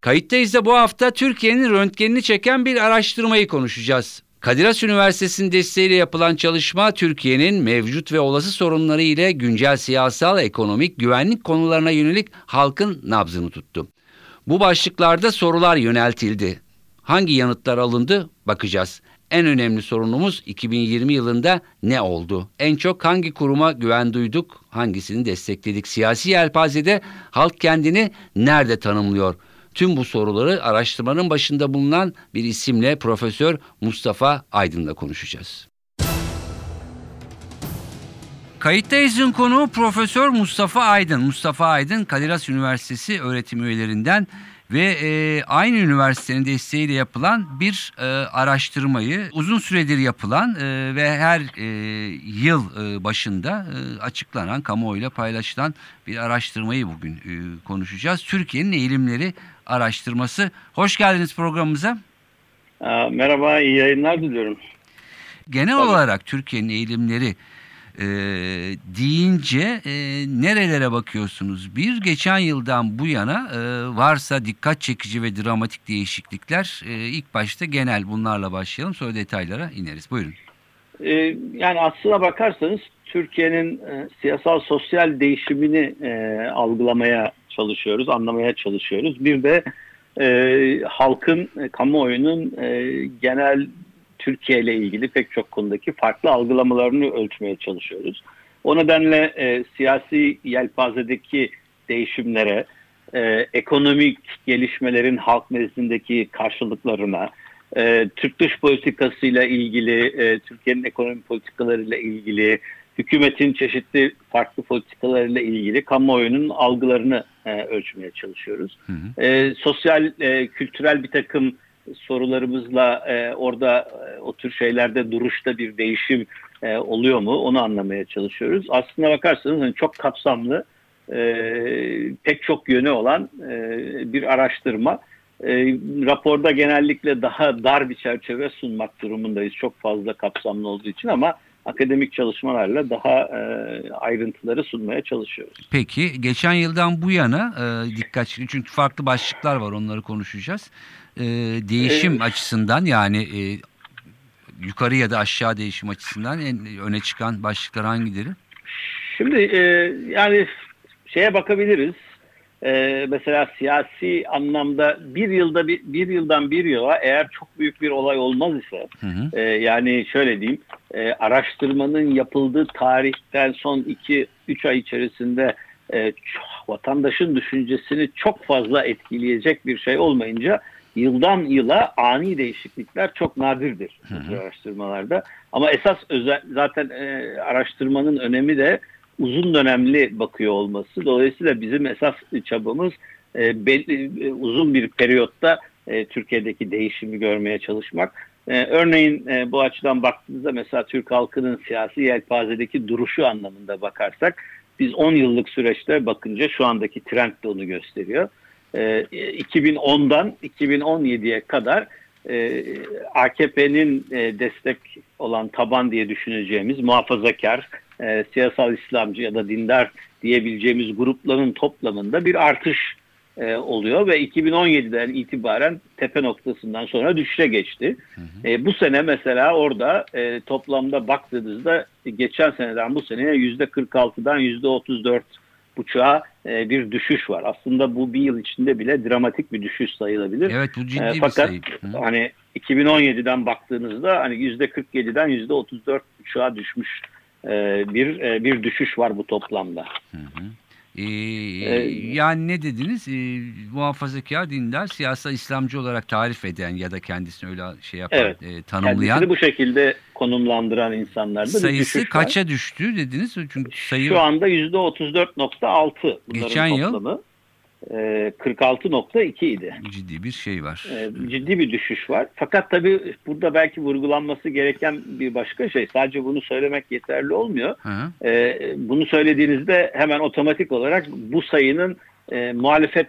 Kayıttayız da bu hafta Türkiye'nin röntgenini çeken bir araştırmayı konuşacağız. Kadir Has Üniversitesi'nin desteğiyle yapılan çalışma Türkiye'nin mevcut ve olası sorunları ile güncel siyasal, ekonomik, güvenlik konularına yönelik halkın nabzını tuttu. Bu başlıklarda sorular yöneltildi. Hangi yanıtlar alındı bakacağız. En önemli sorunumuz 2020 yılında ne oldu? En çok hangi kuruma güven duyduk? Hangisini destekledik? Siyasi yelpazede halk kendini nerede tanımlıyor? Tüm bu soruları araştırmanın başında bulunan bir isimle Profesör Mustafa Aydın'la konuşacağız. Kayıttayız'ın konuğu Profesör Mustafa Aydın. Mustafa Aydın Kadir Has Üniversitesi öğretim üyelerinden ve e, aynı üniversitenin desteğiyle yapılan bir e, araştırmayı uzun süredir yapılan e, ve her e, yıl e, başında e, açıklanan kamuoyuyla paylaşılan bir araştırmayı bugün e, konuşacağız. Türkiye'nin eğilimleri araştırması. Hoş geldiniz programımıza. Merhaba, iyi yayınlar diliyorum. Genel Tabii. olarak Türkiye'nin eğilimleri e, deyince e, nerelere bakıyorsunuz? Bir geçen yıldan bu yana e, varsa dikkat çekici ve dramatik değişiklikler e, ilk başta genel bunlarla başlayalım sonra detaylara ineriz. Buyurun. E, yani aslına bakarsanız Türkiye'nin e, siyasal sosyal değişimini e, algılamaya çalışıyoruz, anlamaya çalışıyoruz. Bir de e, halkın, e, kamuoyunun e, genel Türkiye ile ilgili pek çok konudaki farklı algılamalarını ölçmeye çalışıyoruz. O nedenle e, siyasi yelpazedeki değişimlere, e, ekonomik gelişmelerin halk nezdindeki karşılıklarına, e, Türk dış politikasıyla ilgili, e, Türkiye'nin ekonomi politikalarıyla ilgili, hükümetin çeşitli farklı politikalarıyla ilgili kamuoyunun algılarını e, ölçmeye çalışıyoruz. Hı hı. E, sosyal, e, kültürel bir takım sorularımızla e, orada e, o tür şeylerde duruşta bir değişim e, oluyor mu onu anlamaya çalışıyoruz. Aslına bakarsanız hani çok kapsamlı e, pek çok yönü olan e, bir araştırma. E, raporda genellikle daha dar bir çerçeve sunmak durumundayız çok fazla kapsamlı olduğu için ama akademik çalışmalarla daha e, ayrıntıları sunmaya çalışıyoruz. Peki geçen yıldan bu yana e, dikkat çünkü farklı başlıklar var onları konuşacağız e, değişim evet. açısından yani e, yukarı ya da aşağı değişim açısından en öne çıkan başlıklar hangileri? Şimdi e, yani şeye bakabiliriz. E, mesela siyasi anlamda bir yılda bir, bir yıldan bir yıla eğer çok büyük bir olay olmaz ise hı hı. E, yani şöyle diyeyim e, araştırmanın yapıldığı tarihten son 2-3 ay içerisinde e, vatandaşın düşüncesini çok fazla etkileyecek bir şey olmayınca yıldan yıla ani değişiklikler çok nadirdir bu araştırmalarda. Ama esas özel, zaten e, araştırmanın önemi de uzun dönemli bakıyor olması. Dolayısıyla bizim esas çabamız e, belli, e, uzun bir periyotta e, Türkiye'deki değişimi görmeye çalışmak. E, örneğin e, bu açıdan baktığımızda mesela Türk halkının siyasi yelpazedeki duruşu anlamında bakarsak biz 10 yıllık süreçte bakınca şu andaki trend de onu gösteriyor. 2010'dan e, 2017'ye kadar e, AKP'nin e, destek olan taban diye düşüneceğimiz muhafazakar, siyasal İslamcı ya da dindar diyebileceğimiz grupların toplamında bir artış oluyor ve 2017'den itibaren tepe noktasından sonra düşüşe geçti. Hı hı. bu sene mesela orada toplamda baktığınızda geçen seneden bu seneye %46'dan %34 buçuğa e, bir düşüş var. Aslında bu bir yıl içinde bile dramatik bir düşüş sayılabilir. Evet bu ciddi e, fakat, bir sayı. Hı. hani 2017'den baktığınızda hani %47'den %34 buçuğa düşmüş e, bir e, bir düşüş var bu toplamda. Hı hı. Ee, yani ne dediniz? Ee, muhafazakar dindar siyasal İslamcı olarak tarif eden ya da kendisini öyle şey yapan, evet. e, tanımlayan. Kendisini bu şekilde konumlandıran insanlarda Sayısı düşüş kaça var. düştü dediniz? Çünkü sayı... Şu anda %34.6 Geçen toplamı. yıl? E, 46.2 idi. Ciddi bir şey var. E, ciddi bir düşüş var. Fakat tabii burada belki vurgulanması gereken bir başka şey. Sadece bunu söylemek yeterli olmuyor. Hı. E, bunu söylediğinizde hemen otomatik olarak bu sayının e, muhalefet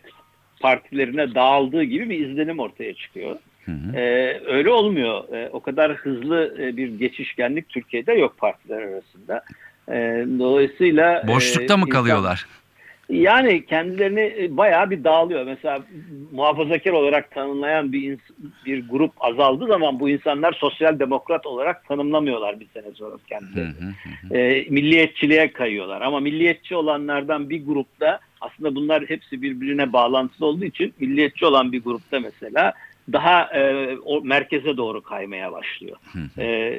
partilerine dağıldığı gibi bir izlenim ortaya çıkıyor. Hı hı. E, öyle olmuyor. E, o kadar hızlı e, bir geçişkenlik Türkiye'de yok partiler arasında. E, dolayısıyla Boşlukta e, mı insan- kalıyorlar? Yani kendilerini e, bayağı bir dağılıyor. Mesela muhafazakar olarak tanımlayan bir bir grup azaldığı zaman bu insanlar sosyal demokrat olarak tanımlamıyorlar bir sene sonra kendilerini. hı hı. E, milliyetçiliğe kayıyorlar. Ama milliyetçi olanlardan bir grupta aslında bunlar hepsi birbirine bağlantılı olduğu için milliyetçi olan bir grupta mesela daha e, o merkeze doğru kaymaya başlıyor. E,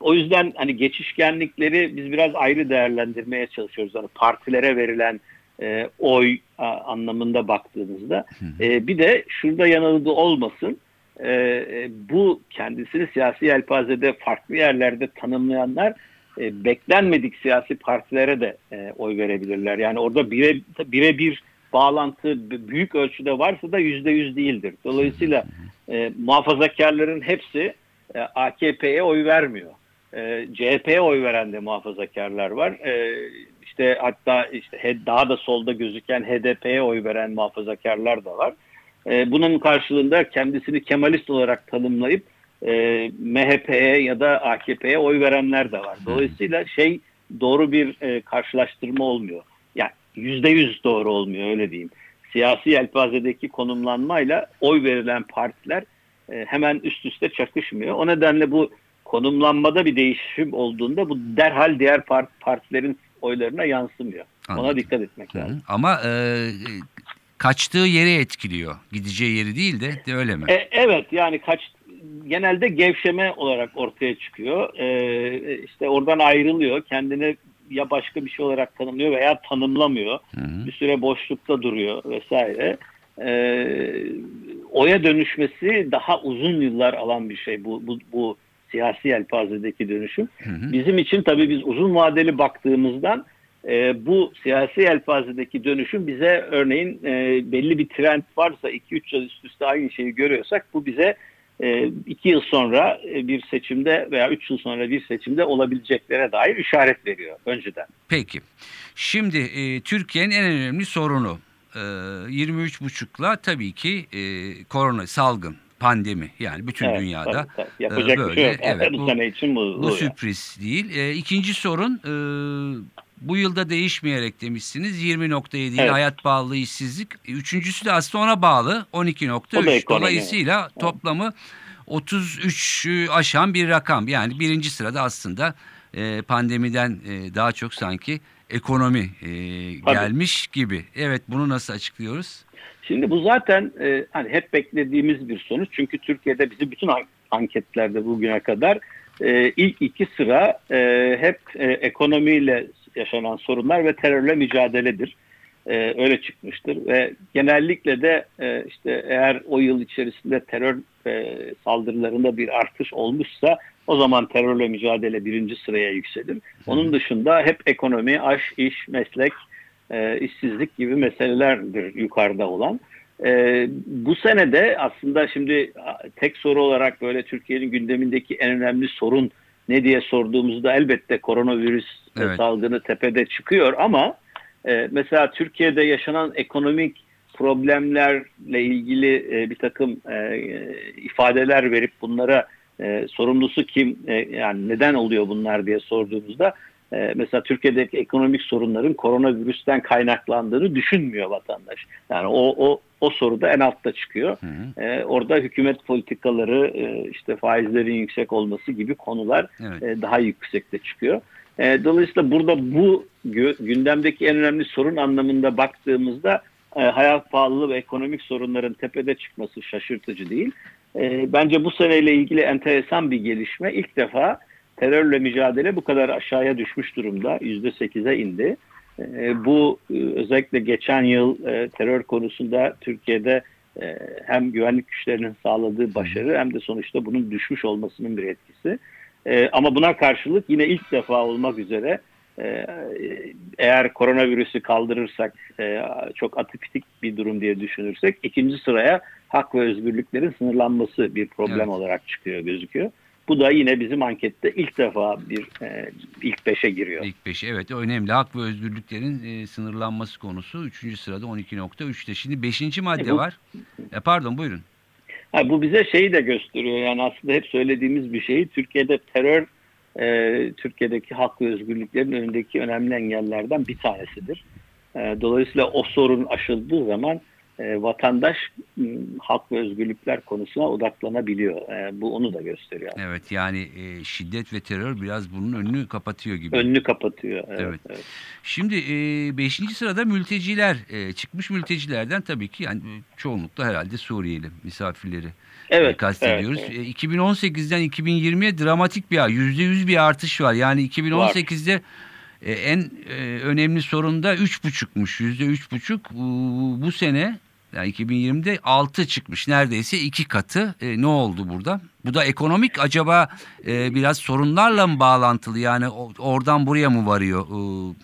o yüzden hani geçişkenlikleri biz biraz ayrı değerlendirmeye çalışıyoruz. Hani partilere verilen e, oy a, anlamında baktığımızda. E, bir de şurada yanılgı olmasın. E, e, bu kendisini siyasi yelpazede farklı yerlerde tanımlayanlar e, beklenmedik siyasi partilere de e, oy verebilirler. Yani orada bire, birebir bağlantı büyük ölçüde varsa da yüzde yüz değildir. Dolayısıyla e, muhafazakarların hepsi e, AKP'ye oy vermiyor. E, CHP'ye oy veren de muhafazakarlar var. E, işte hatta işte daha da solda gözüken HDP'ye oy veren muhafazakarlar da var. E, bunun karşılığında kendisini Kemalist olarak tanımlayıp e, MHP'ye ya da AKP'ye oy verenler de var. Dolayısıyla şey doğru bir e, karşılaştırma olmuyor. Yani yüzde yüz doğru olmuyor öyle diyeyim. Siyasi yelpazedeki konumlanmayla oy verilen partiler hemen üst üste çakışmıyor. O nedenle bu konumlanmada bir değişim olduğunda bu derhal diğer part- partilerin oylarına yansımıyor. Ona Anladım. dikkat etmek lazım. hı. Ama e, kaçtığı yeri etkiliyor. Gideceği yeri değil de, de öyle mi? E, evet yani kaç genelde gevşeme olarak ortaya çıkıyor. E, işte oradan ayrılıyor. Kendini ya başka bir şey olarak tanımlıyor veya tanımlamıyor. Hı hı. Bir süre boşlukta duruyor vesaire. E, oya dönüşmesi daha uzun yıllar alan bir şey bu bu, bu siyasi yelpazedeki dönüşüm. Hı hı. Bizim için tabii biz uzun vadeli baktığımızdan e, bu siyasi yelpazedeki dönüşüm bize örneğin e, belli bir trend varsa 2-3 yıl üst üste aynı şeyi görüyorsak bu bize 2 yıl sonra e, bir seçimde veya 3 yıl sonra bir seçimde olabileceklere dair işaret veriyor önceden. Peki. Şimdi e, Türkiye'nin en önemli sorunu e, 23,5'la tabii ki e, korona salgın pandemi yani bütün Evet, dünyada tabii, tabii. Yapacak e, bir şey yok. böyle, evet, bu, sene için bu, bu bu sürpriz değil. E, ikinci sorun e, bu yılda değişmeyerek demişsiniz 20.7 Evet. hayat pahalılığı işsizlik. Üçüncüsü de aslında ona bağlı O da 12.3 ekonomi. dolayısıyla toplamı 33'ü aşan bir rakam. Yani birinci sırada aslında e, pandemiden e, daha çok sanki ekonomi e, gelmiş gibi. Evet bunu nasıl açıklıyoruz? Şimdi bu zaten e, hani hep beklediğimiz bir sonuç. Çünkü Türkiye'de bizi bütün an- anketlerde bugüne kadar e, ilk iki sıra e, hep e, ekonomiyle yaşanan sorunlar ve terörle mücadeledir. E, öyle çıkmıştır ve genellikle de e, işte eğer o yıl içerisinde terör e, saldırılarında bir artış olmuşsa o zaman terörle mücadele birinci sıraya yükselir. Onun dışında hep ekonomi, aş, iş, meslek, e, işsizlik gibi meselelerdir yukarıda olan. E, bu sene de aslında şimdi tek soru olarak böyle Türkiye'nin gündemindeki en önemli sorun ne diye sorduğumuzda elbette koronavirüs Evet. salgını tepede çıkıyor ama e, mesela Türkiye'de yaşanan ekonomik problemlerle ilgili e, bir takım e, ifadeler verip bunlara e, sorumlusu kim e, yani neden oluyor bunlar diye sorduğumuzda e, mesela Türkiye'deki ekonomik sorunların koronavirüsten kaynaklandığını düşünmüyor vatandaş. Yani o o o soru da en altta çıkıyor. Hı hı. E, orada hükümet politikaları e, işte faizlerin yüksek olması gibi konular Evet. e, daha yüksekte çıkıyor. E, dolayısıyla burada bu gündemdeki en önemli sorun anlamında baktığımızda e, hayat pahalılığı ve ekonomik sorunların tepede çıkması şaşırtıcı değil. E, bence bu seneyle ilgili enteresan bir gelişme. İlk defa terörle mücadele bu kadar aşağıya düşmüş durumda. %8'e indi. E, bu e, özellikle geçen yıl e, terör konusunda Türkiye'de e, hem güvenlik güçlerinin sağladığı başarı hem de sonuçta bunun düşmüş olmasının bir etkisi. E, ama buna karşılık yine ilk defa olmak üzere e, eğer koronavirüsü kaldırırsak e, çok atipik bir durum diye düşünürsek ikinci sıraya hak ve özgürlüklerin sınırlanması bir problem Evet. olarak çıkıyor gözüküyor. Bu da yine bizim ankette ilk defa bir e, ilk beşe giriyor. İlk beşi evet önemli. Hak ve özgürlüklerin e, sınırlanması konusu. Üçüncü sırada 12.3'te. Şimdi beşinci madde E, bu- var. E, pardon buyurun. Ha, bu bize şeyi de gösteriyor yani aslında hep söylediğimiz bir şeyi Türkiye'de terör e, Türkiye'deki hak ve özgürlüklerin önündeki önemli engellerden bir tanesidir. E, dolayısıyla o sorun aşıldığı zaman e, vatandaş hak ve özgürlükler konusuna odaklanabiliyor. E, bu onu da gösteriyor. Evet yani e, şiddet ve terör biraz bunun önünü kapatıyor gibi. Önünü kapatıyor. Evet, Evet. evet. Şimdi e, beşinci sırada mülteciler e, çıkmış mültecilerden tabii ki yani çoğunlukla herhalde Suriyeli misafirleri Evet, e, kastediyoruz. evet, evet. E, 2018'den 2020'ye dramatik bir yüzde yüz bir artış var. Yani 2018'de e, en e, önemli sorun da üç buçukmuş yüzde üç buçuk. Bu- Bu sene yani 2020'de 6 çıkmış neredeyse iki katı. E, ne oldu burada? Bu da ekonomik acaba e, biraz sorunlarla mı bağlantılı? Yani o- oradan buraya mı varıyor?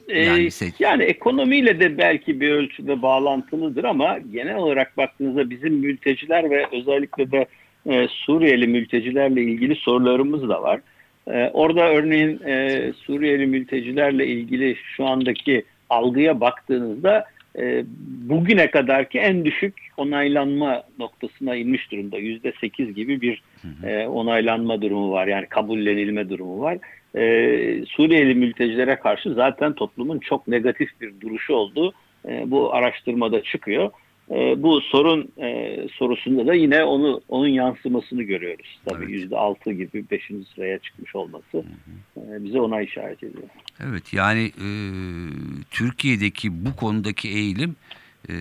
E, yani Ee, se- yani ekonomiyle de belki bir ölçüde bağlantılıdır ama genel olarak baktığınızda bizim mülteciler ve özellikle de e, Suriyeli mültecilerle ilgili sorularımız da var. E, orada örneğin e, Suriyeli mültecilerle ilgili şu andaki algıya baktığınızda e, bugüne kadarki en düşük onaylanma noktasına inmiş durumda. Yüzde sekiz gibi bir e, onaylanma durumu var. Yani kabullenilme durumu var. E, Suriyeli mültecilere karşı zaten toplumun çok negatif bir duruşu olduğu e, bu araştırmada çıkıyor. E, bu sorun e, sorusunda da yine onu onun yansımasını görüyoruz. Tabii Evet. yüzde altı gibi beşinci sıraya çıkmış olması e, bize ona işaret ediyor. Evet yani e, Türkiye'deki bu konudaki eğilim e,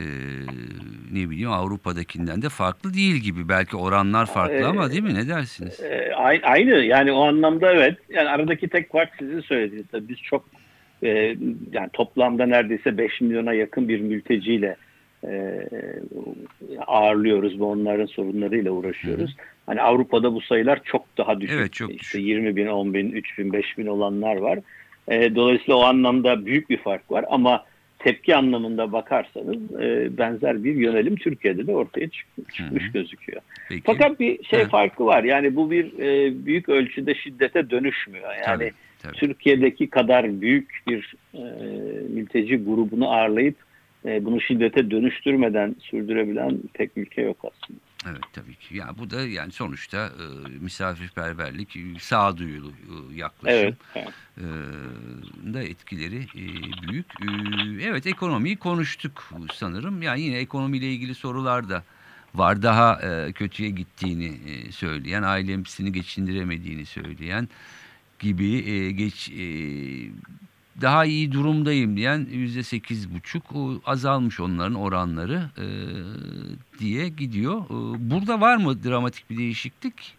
ne bileyim Avrupa'dakinden de farklı değil gibi. Belki oranlar farklı Ee, ama değil mi? Ne dersiniz? E, ay- aynı yani o anlamda evet. Yani aradaki tek fark sizin söylediğiniz. Tabii biz çok e, yani toplamda neredeyse 5 milyona yakın bir mülteciyle e, ağırlıyoruz ve onların sorunlarıyla uğraşıyoruz. Hani Avrupa'da bu sayılar çok daha düşük. Evet, çok İşte düşük. 20 bin, 10 bin, 3 bin, 5 bin olanlar var. E, dolayısıyla o anlamda büyük bir fark var ama tepki anlamında bakarsanız e, benzer bir yönelim Türkiye'de de ortaya çık- çıkmış gözüküyor. Peki. Fakat bir şey Evet. farkı var. Yani bu bir e, büyük ölçüde şiddete dönüşmüyor. Yani Tabii, tabii. Türkiye'deki kadar büyük bir e, mülteci grubunu ağırlayıp e, bunu şiddete dönüştürmeden sürdürebilen pek ülke yok aslında. Evet tabii ki. Ya bu da yani sonuçta e, misafirperverlik, e, sağduyulu e, yaklaşım. Evet. evet. e, da etkileri e, büyük. E, evet ekonomiyi konuştuk sanırım. Yani yine ekonomiyle ilgili sorular da var. Daha e, kötüye gittiğini e, söyleyen, ailesini geçindiremediğini söyleyen gibi e, geç e, daha iyi durumdayım diyen yüzde sekiz buçuk azalmış onların oranları e, diye gidiyor. E, burada var mı dramatik bir değişiklik?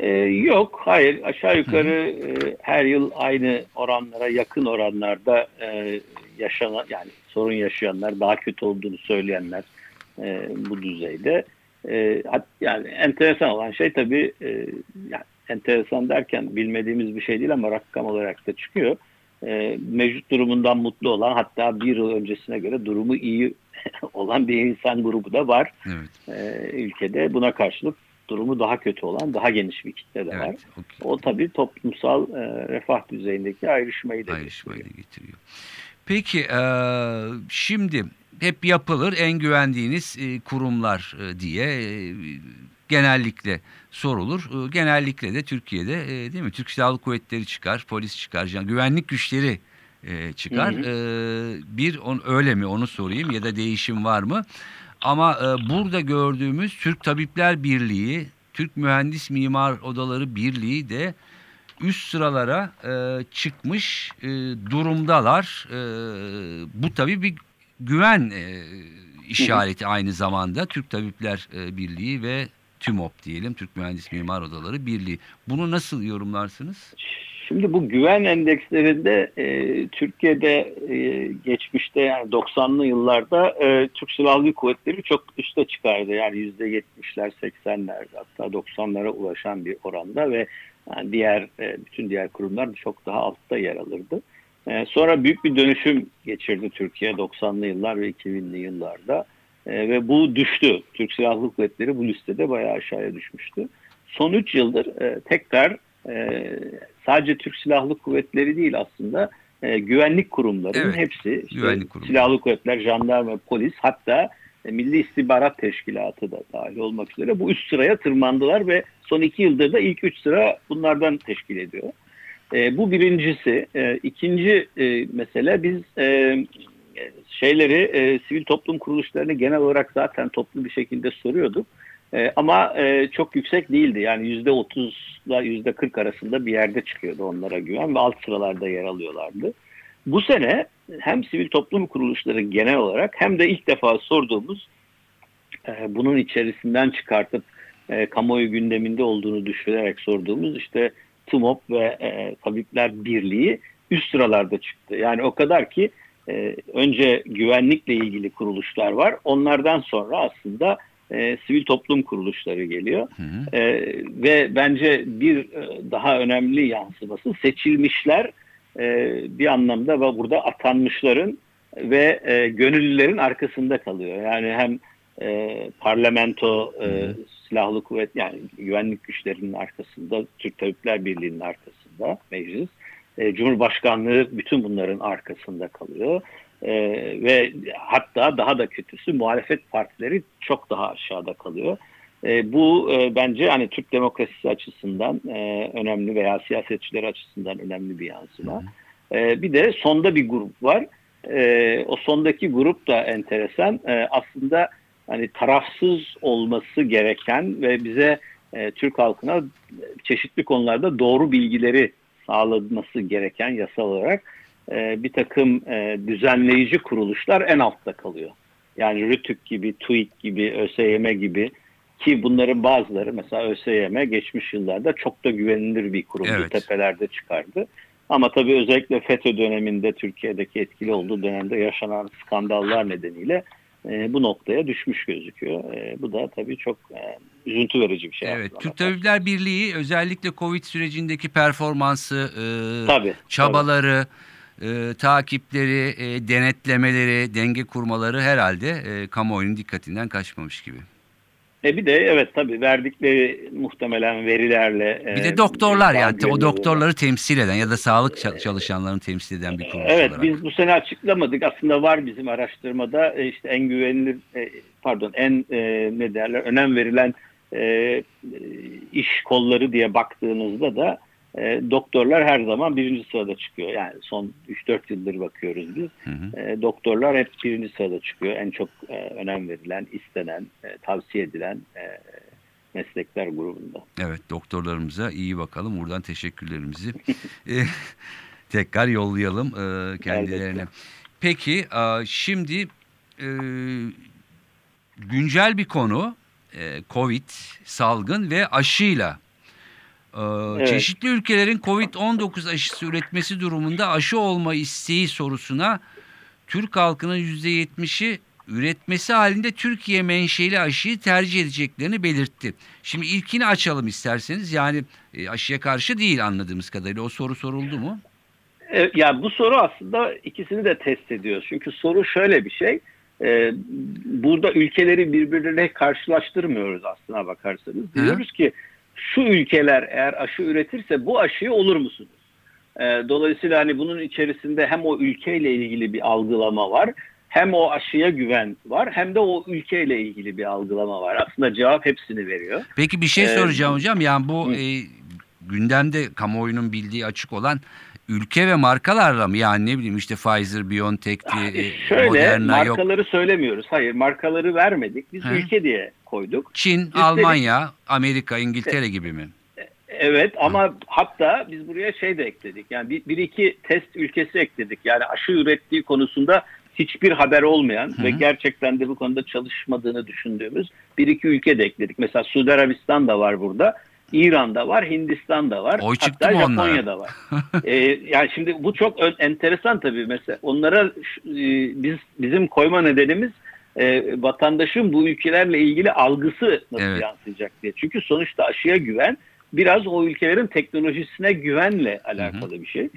E, yok, hayır. Aşağı yukarı e, her yıl aynı oranlara, yakın oranlarda e, yaşanan, yani sorun yaşayanlar, daha kötü olduğunu söyleyenler e, bu düzeyde. E, yani enteresan olan şey tabii, e, yani enteresan derken bilmediğimiz bir şey değil ama rakam olarak da çıkıyor. E, mevcut durumundan mutlu olan, hatta bir yıl öncesine göre durumu iyi olan bir insan grubu da var Evet. e, ülkede. Buna karşılık durumu daha kötü olan daha geniş bir kitle de var. Okey. O tabii toplumsal e, refah düzeyindeki ayrışmayı da ayrışmayı da getiriyor. getiriyor. Peki e, şimdi hep yapılır en güvendiğiniz e, kurumlar e, diye e, genellikle sorulur. E, genellikle de Türkiye'de e, değil mi? Türk Silahlı Kuvvetleri çıkar, polis çıkar, yani güvenlik güçleri e, çıkar. Hı E, bir on, öyle mi onu sorayım ya da değişim var mı? Ama e, burada gördüğümüz Türk Tabipler Birliği, Türk Mühendis Mimar Odaları Birliği de üst sıralara e, çıkmış e, durumdalar. E, bu tabii bir güven e, işareti aynı zamanda Türk Tabipler e, Birliği ve TÜMOP diyelim Türk Mühendis Mimar Odaları Birliği. Bunu nasıl yorumlarsınız? Şimdi bu güven endekslerinde e, Türkiye'de e, geçmişte yani 90'lı yıllarda e, Türk Silahlı Kuvvetleri çok üste çıkardı. Yani %70'ler, 80'ler hatta 90'lara ulaşan bir oranda ve yani diğer e, bütün diğer kurumlar çok daha altta yer alırdı. E, sonra büyük bir dönüşüm geçirdi Türkiye 90'lı yıllar ve 2000'li yıllarda. E, ve bu düştü. Türk Silahlı Kuvvetleri bu listede bayağı aşağıya düşmüştü. Son 3 yıldır e, tekrar e, sadece Türk Silahlı Kuvvetleri değil aslında e, güvenlik kurumlarının Evet, hepsi işte güvenlik kurumları. Silahlı Kuvvetler, jandarma, polis hatta e, Milli İstihbarat Teşkilatı da dahil olmak üzere bu üst sıraya tırmandılar ve son iki yıldır da ilk üç sıra bunlardan teşkil ediyor. E, bu birincisi. E, ikinci e, mesele biz e, şeyleri e, sivil toplum kuruluşlarını genel olarak zaten toplu bir şekilde soruyorduk. E, ama e, çok yüksek değildi. Yani yüzde otuzla yüzde kırk arasında bir yerde çıkıyordu onlara güven ve alt sıralarda yer alıyorlardı. Bu sene hem sivil toplum kuruluşları genel olarak hem de ilk defa sorduğumuz e, bunun içerisinden çıkartıp e, kamuoyu gündeminde olduğunu düşünerek sorduğumuz işte TMOP ve e, Tabipler Birliği üst sıralarda çıktı. Yani o kadar ki e, önce güvenlikle ilgili kuruluşlar var. Onlardan sonra aslında e, sivil toplum kuruluşları geliyor. Hı hı. E, ve bence bir e, daha önemli yansıması seçilmişler e, bir anlamda ve burada atanmışların ve e, gönüllülerin arkasında kalıyor. Yani hem e, parlamento, e, silahlı kuvvet yani güvenlik güçlerinin arkasında, Türk Tabipler Birliği'nin arkasında meclis, e, Cumhurbaşkanlığı bütün bunların arkasında kalıyor. E, ve hatta daha da kötüsü muhalefet partileri çok daha aşağıda kalıyor. E, bu e, bence hani Türk demokrasisi açısından e, önemli veya siyasetçiler açısından önemli bir yansıma. E, bir de sonda bir grup var. E, o sondaki grup da enteresan. E, aslında hani tarafsız olması gereken ve bize e, Türk halkına çeşitli konularda doğru bilgileri sağlaması gereken yasal olarak e, bir takım e, düzenleyici kuruluşlar en altta kalıyor. Yani RTÜK gibi, TÜİK gibi, ÖSYM gibi ki bunların bazıları mesela ÖSYM geçmiş yıllarda çok da güvenilir bir kurumdu. Evet. Tepelerde çıkardı. Ama tabii özellikle FETÖ döneminde Türkiye'deki etkili olduğu dönemde yaşanan skandallar nedeniyle e, bu noktaya düşmüş gözüküyor. E, bu da tabii çok e, üzüntü verici bir şey. Evet, Türk. Tabipler Birliği özellikle Covid sürecindeki performansı, e, Tabii, çabaları, e, takipleri, e, denetlemeleri, denge kurmaları herhalde e, kamuoyunun dikkatinden kaçmamış gibi. E bir de evet tabii verdikleri muhtemelen verilerle. Bir e, de doktorlar daha yani o doktorları temsil eden ya da sağlık ça- çalışanlarını temsil eden bir kuruluş Evet olarak. biz bu sene açıklamadık. Aslında var bizim araştırmada e, işte en güvenilir e, pardon en e, ne derler önem verilen e, e, iş kolları diye baktığınızda da e, doktorlar her zaman birinci sırada çıkıyor. Yani son 3-4 yıldır bakıyoruz biz. Hı hı. E, doktorlar hep birinci sırada çıkıyor. En çok e, önem verilen, istenen, e, tavsiye edilen e, meslekler grubunda. Evet doktorlarımıza iyi bakalım. Buradan teşekkürlerimizi e, tekrar yollayalım e, kendilerine. Elbette. Peki e, şimdi e, güncel bir konu e, Covid salgın ve aşıyla. E, Evet. Çeşitli ülkelerin Covid-19 aşısı üretmesi durumunda aşı olma isteği sorusuna Türk halkının %70'i üretmesi halinde Türkiye menşeli aşıyı tercih edeceklerini belirtti. Şimdi ilkini açalım isterseniz. Yani e, aşıya karşı değil anladığımız kadarıyla. O soru soruldu mu? E, Ya bu soru aslında ikisini de test ediyor. Çünkü soru şöyle bir şey. E, burada ülkeleri birbirlerine karşılaştırmıyoruz aslına bakarsanız. Diyoruz ki şu ülkeler eğer aşı üretirse bu aşıyı olur musunuz? E, dolayısıyla hani bunun içerisinde hem o ülkeyle ilgili bir algılama var. Hem o aşıya güven var hem de o ülkeyle ilgili bir algılama var. Aslında cevap hepsini veriyor. Peki bir şey Ee, soracağım hocam. Yani bu hı. e, gündemde kamuoyunun bildiği açık olan ülke ve markalarla mı? Yani ne bileyim işte Pfizer, BioNTech'ti, e, Şöyle Moderna yok. markaları söylemiyoruz. Hayır markaları vermedik. Biz Hı. ülke diye koyduk. Çin, Üstelik- Almanya, Amerika, İngiltere gibi mi? Evet ama hatta biz buraya şey de ekledik. Yani bir, bir iki test ülkesi ekledik. Yani aşı ürettiği konusunda hiçbir haber olmayan Hı. ve gerçekten de bu konuda çalışmadığını düşündüğümüz bir iki ülke de ekledik. Mesela Suudi Arabistan da var burada. İran'da var, Hindistan da var. Oy Hatta mı onlara? Japonya'da var. ee, yani şimdi bu çok enteresan tabii mesela. Onlara e, biz bizim koyma nedenimiz e, vatandaşın bu ülkelerle ilgili algısı nasıl Evet. yansıyacak diye. Çünkü sonuçta aşıya güven biraz o ülkelerin teknolojisine güvenle alakalı bir şey.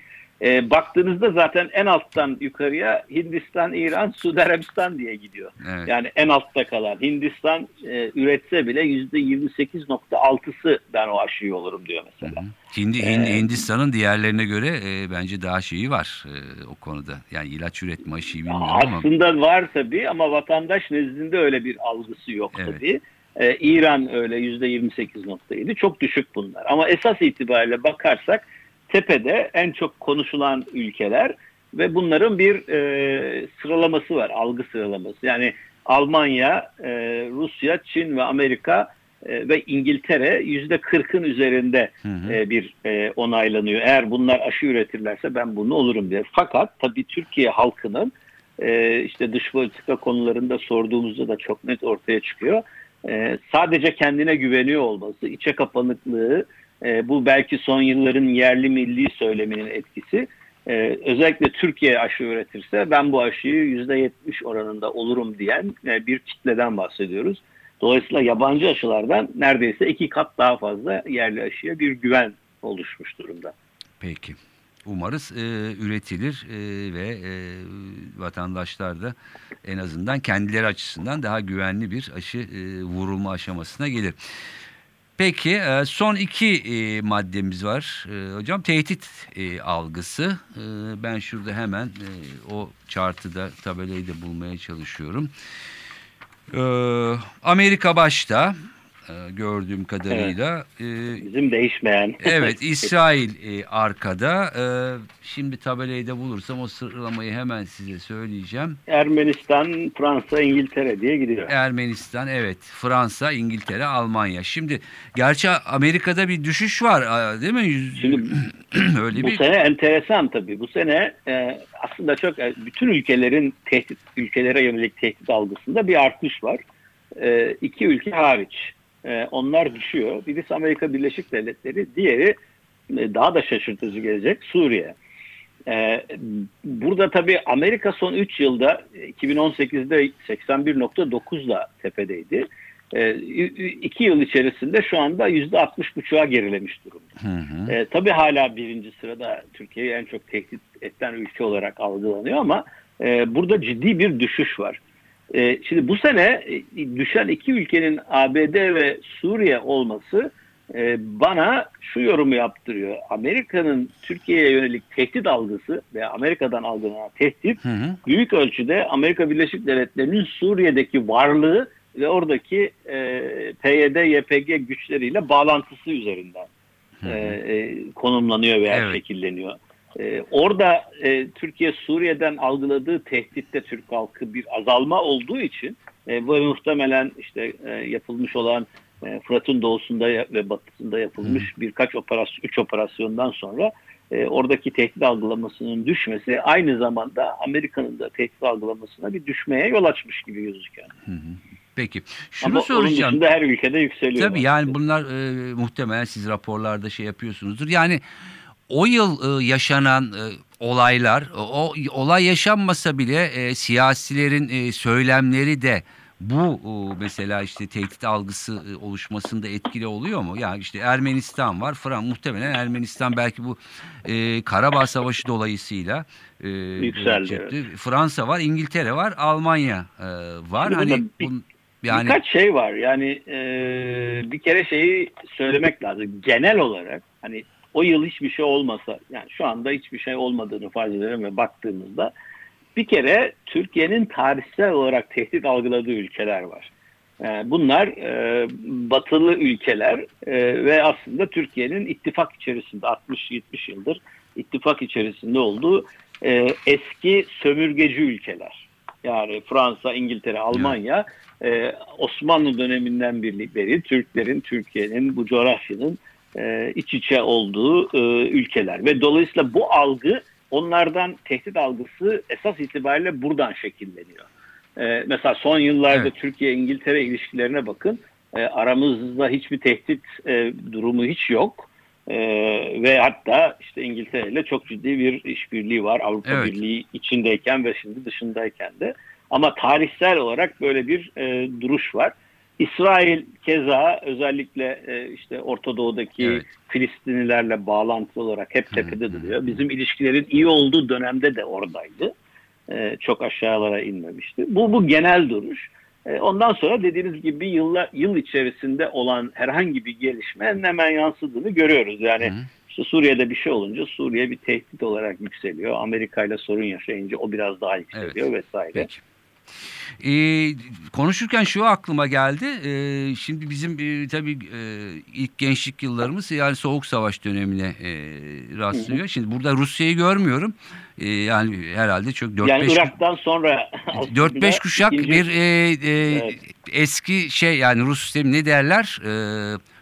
E, baktığınızda zaten en alttan yukarıya Hindistan, İran, Suudi Arabistan diye gidiyor. Evet. Yani en altta kalan Hindistan e, üretse bile %28.6'sı ben o aşıyı olurum diyor mesela. Hindi, Hin- Ee, Hindistan'ın diğerlerine göre e, bence daha şeyi var e, o konuda. Yani ilaç üretme aşıyı bilmiyorum ama. Aslında var tabii ama vatandaş nezdinde öyle bir algısı yok Evet. tabii. Ee, İran öyle %28.7 çok düşük bunlar. Ama esas itibariyle bakarsak tepede en çok konuşulan ülkeler ve bunların bir e, sıralaması var, algı sıralaması. Yani Almanya, e, Rusya, Çin ve Amerika e, ve İngiltere %40'ın üzerinde Hı hı. e, bir e, onaylanıyor. Eğer bunlar aşı üretirlerse ben bunu olurum diye. Fakat tabii Türkiye halkının e, işte dış politika konularında sorduğumuzda da çok net ortaya çıkıyor. E, sadece kendine güveniyor olması, içe kapanıklığı, e, bu belki son yılların yerli milli söyleminin etkisi. E, özellikle Türkiye aşı üretirse ben bu aşıyı %70 oranında olurum diyen e, bir kitleden bahsediyoruz. Dolayısıyla yabancı aşılardan neredeyse iki kat daha fazla yerli aşıya bir güven oluşmuş durumda. Peki. Umarız e, üretilir e, ve e, vatandaşlar da en azından kendileri açısından daha güvenli bir aşı e, vurulma aşamasına gelir. Peki e, son iki e, maddemiz var. E, hocam tehdit algısı. Ben şurada hemen o chartı da tabelayı da bulmaya çalışıyorum. Amerika başta gördüğüm kadarıyla. E, Bizim değişmeyen. Evet İsrail e, arkada. E, şimdi tabelayı da bulursam o sıralamayı hemen size söyleyeceğim. Ermenistan, Fransa, İngiltere diye gidiyor. Ermenistan evet Fransa, İngiltere, Almanya. Şimdi gerçi Amerika'da bir düşüş var değil mi? Yüz- Şimdi Öyle Bu bir sene enteresan tabii. Bu sene e, aslında çok e, bütün ülkelerin tehdit ülkelere yönelik tehdit algısında bir artış var. E, iki ülke hariç. E, onlar düşüyor. Birisi Amerika Birleşik Devletleri, diğeri e, daha da şaşırtıcı gelecek Suriye. E, burada tabii Amerika son 3 yılda e, 2018'de 81.9'la tepedeydi. E, 2 yıl içerisinde şu anda %60.5'a gerilemiş durumda. Hı hı. E, tabii hala birinci sırada Türkiye'yi en çok tehdit eden ülke olarak algılanıyor ama e, burada ciddi bir düşüş var. E, şimdi bu sene e, düşen iki ülkenin ABD ve Suriye olması e, bana şu yorumu yaptırıyor. Amerika'nın Türkiye'ye yönelik tehdit algısı ve Amerika'dan algılanan tehdit Hı hı. büyük ölçüde Amerika Birleşik Devletleri'nin Suriye'deki varlığı ve oradaki e, PYD, YPG güçleriyle bağlantısı üzerinden Hı hı. e, e, konumlanıyor veya Evet. şekilleniyor. E, orada e, Türkiye Suriye'den algıladığı tehditte Türk halkı bir azalma olduğu için e, bu muhtemelen işte e, yapılmış olan e, Fırat'ın doğusunda ve batısında yapılmış birkaç operasyon, üç operasyondan sonra e, oradaki tehdit algılamasının düşmesi aynı zamanda Amerika'nın da tehdit algılamasına bir düşmeye yol açmış gibi gözüküyor. Hı hı. Peki şunu Ama soracağım. dışında her ülkede yükseliyor. Tabii yani bunlar e, muhtemelen siz raporlarda şey yapıyorsunuzdur. Yani o yıl e, yaşanan e, olaylar, o olay yaşanmasa bile e, siyasilerin e, söylemleri de bu e, mesela işte tehdit algısı e, oluşmasında etkili oluyor mu? Yani işte Ermenistan var, Fransa muhtemelen Ermenistan belki bu e, Karabağ Savaşı dolayısıyla e, Yükseldi, olacaktı. Fransa var, İngiltere var, Almanya e, var. Şimdi Hani bir- bun- yani Birkaç şey var. Yani e, bir kere şeyi söylemek lazım. Genel olarak hani o yıl hiçbir şey olmasa yani şu anda hiçbir şey olmadığını farz edelim ve baktığımızda bir kere Türkiye'nin tarihsel olarak tehdit algıladığı ülkeler var. E, bunlar e, batılı ülkeler e, ve aslında Türkiye'nin ittifak içerisinde 60-70 yıldır ittifak içerisinde olduğu e, eski sömürgeci ülkeler. Yani Fransa, İngiltere, Almanya e, Osmanlı döneminden beri Türklerin, Türkiye'nin, bu coğrafyanın e, iç içe olduğu e, ülkeler. Ve dolayısıyla bu algı onlardan tehdit algısı esas itibariyle buradan şekilleniyor. E, mesela son yıllarda Evet. Türkiye-İngiltere ilişkilerine bakın. E, aramızda hiçbir tehdit e, durumu hiç yok. E, ve hatta işte İngiltere ile çok ciddi bir işbirliği var Avrupa Evet. Birliği içindeyken ve şimdi dışındayken de. Ama tarihsel olarak böyle bir e, duruş var. İsrail keza özellikle e, işte Orta Doğu'daki Evet. Filistinlilerle bağlantılı olarak hep tepede duruyor. Bizim ilişkilerin iyi olduğu dönemde de oradaydı. E, çok aşağılara inmemişti. Bu bu genel duruş. E, ondan sonra dediğiniz gibi yıllar yıl içerisinde olan herhangi bir gelişmenin hemen yansıdığını görüyoruz. Yani Hı. işte Suriye'de bir şey olunca Suriye bir tehdit olarak yükseliyor. Amerika ile sorun yaşayınca o biraz daha yükseliyor vesaire. Peki. Ee, konuşurken şu aklıma geldi. Ee, şimdi bizim e, tabii e, ilk gençlik yıllarımız yani Soğuk Savaş dönemine e, rastlıyor. Şimdi burada Rusya'yı görmüyorum. Ee, yani herhalde çok 4-5 Yani Irak'tan sonra aslında 4-5 kuşak ikinci- bir e, e, Evet. eski şey yani Rus sistemi ne derler? E,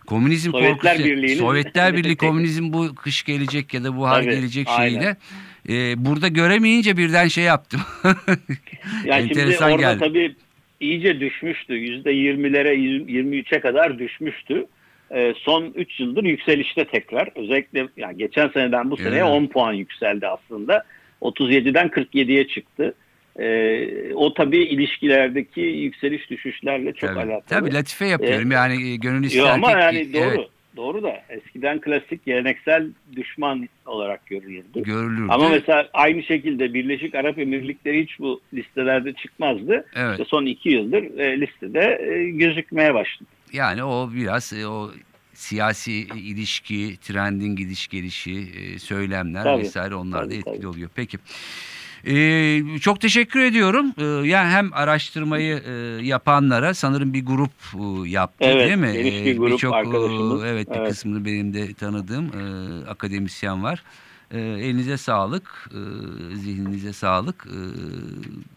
komünizm Sovyetler korkusu. Birliği'nin- Sovyetler Birliği komünizm bu kış gelecek ya da bu hal Tabii, gelecek aynen. E, burada göremeyince birden şey yaptım. Yani şimdi Enteresan orada geldi. tabii iyice düşmüştü. %20'lere 23'e kadar düşmüştü. Ee, son 3 yıldır yükselişte tekrar. Özellikle yani geçen seneden bu seneye Evet. 10 puan yükseldi aslında. 37'den 47'ye çıktı. Ee, o tabii ilişkilerdeki yükseliş düşüşlerle çok tabii, alakalı. tabii latife yapıyorum Ee, yani e, gönül ister Yo, ama ki- yani doğru. evet, Doğru da eskiden klasik geleneksel düşman olarak görülürdü. görülürdü. Ama mesela aynı şekilde Birleşik Arap Emirlikleri hiç bu listelerde çıkmazdı. Evet. İşte son iki yıldır e, listede e, gözükmeye başladı. Yani o biraz e, o siyasi ilişki, trendin gidiş gelişi, e, söylemler Tabii, vesaire onlar da tabii, etkili tabii. oluyor. Peki. Ee, çok teşekkür ediyorum. Ee, yani hem araştırmayı e, yapanlara sanırım bir grup e, yaptı Evet, değil mi? geniş bir Ee, grup birçok, e, arkadaşımız. Evet bir Evet. kısmını benim de tanıdığım e, akademisyen var. E, elinize sağlık, e, zihninize sağlık. E,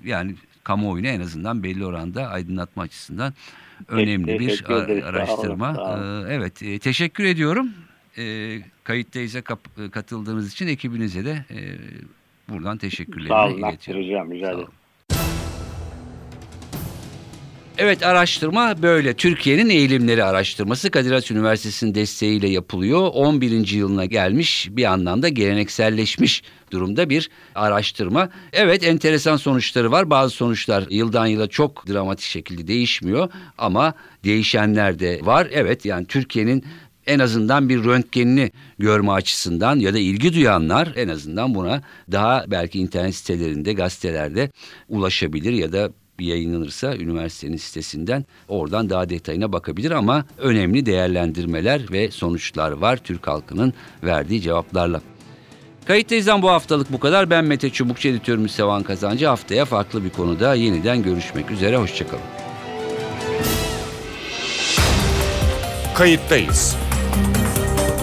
yani kamuoyunu en azından belli oranda aydınlatma açısından önemli bir ederiz. Sağ olun, araştırma. sağ olun. Evet, e, teşekkür ediyorum. E, kayıttayıza katıldığınız için ekibinize de e, buradan teşekkürlerimi Sağ olun iletiyorum. rica ederim. Evet araştırma böyle. Türkiye'nin eğilimleri araştırması Kadir Has Üniversitesi'nin desteğiyle yapılıyor. 11. yılına gelmiş bir anlamda gelenekselleşmiş durumda bir araştırma. Evet enteresan sonuçları var. Bazı sonuçlar yıldan yıla çok dramatik şekilde değişmiyor ama değişenler de var. Evet yani Türkiye'nin en azından bir röntgenini görme açısından ya da ilgi duyanlar en azından buna daha belki internet sitelerinde, gazetelerde ulaşabilir ya da yayınlanırsa üniversitenin sitesinden oradan daha detayına bakabilir ama önemli değerlendirmeler ve sonuçlar var Türk halkının verdiği cevaplarla. Kayıttayız'dan bu haftalık bu kadar. Ben Mete Çubukçu editörümüz Sevan Kazancı. Haftaya farklı bir konuda yeniden görüşmek üzere. Hoşçakalın. Kayıttayız.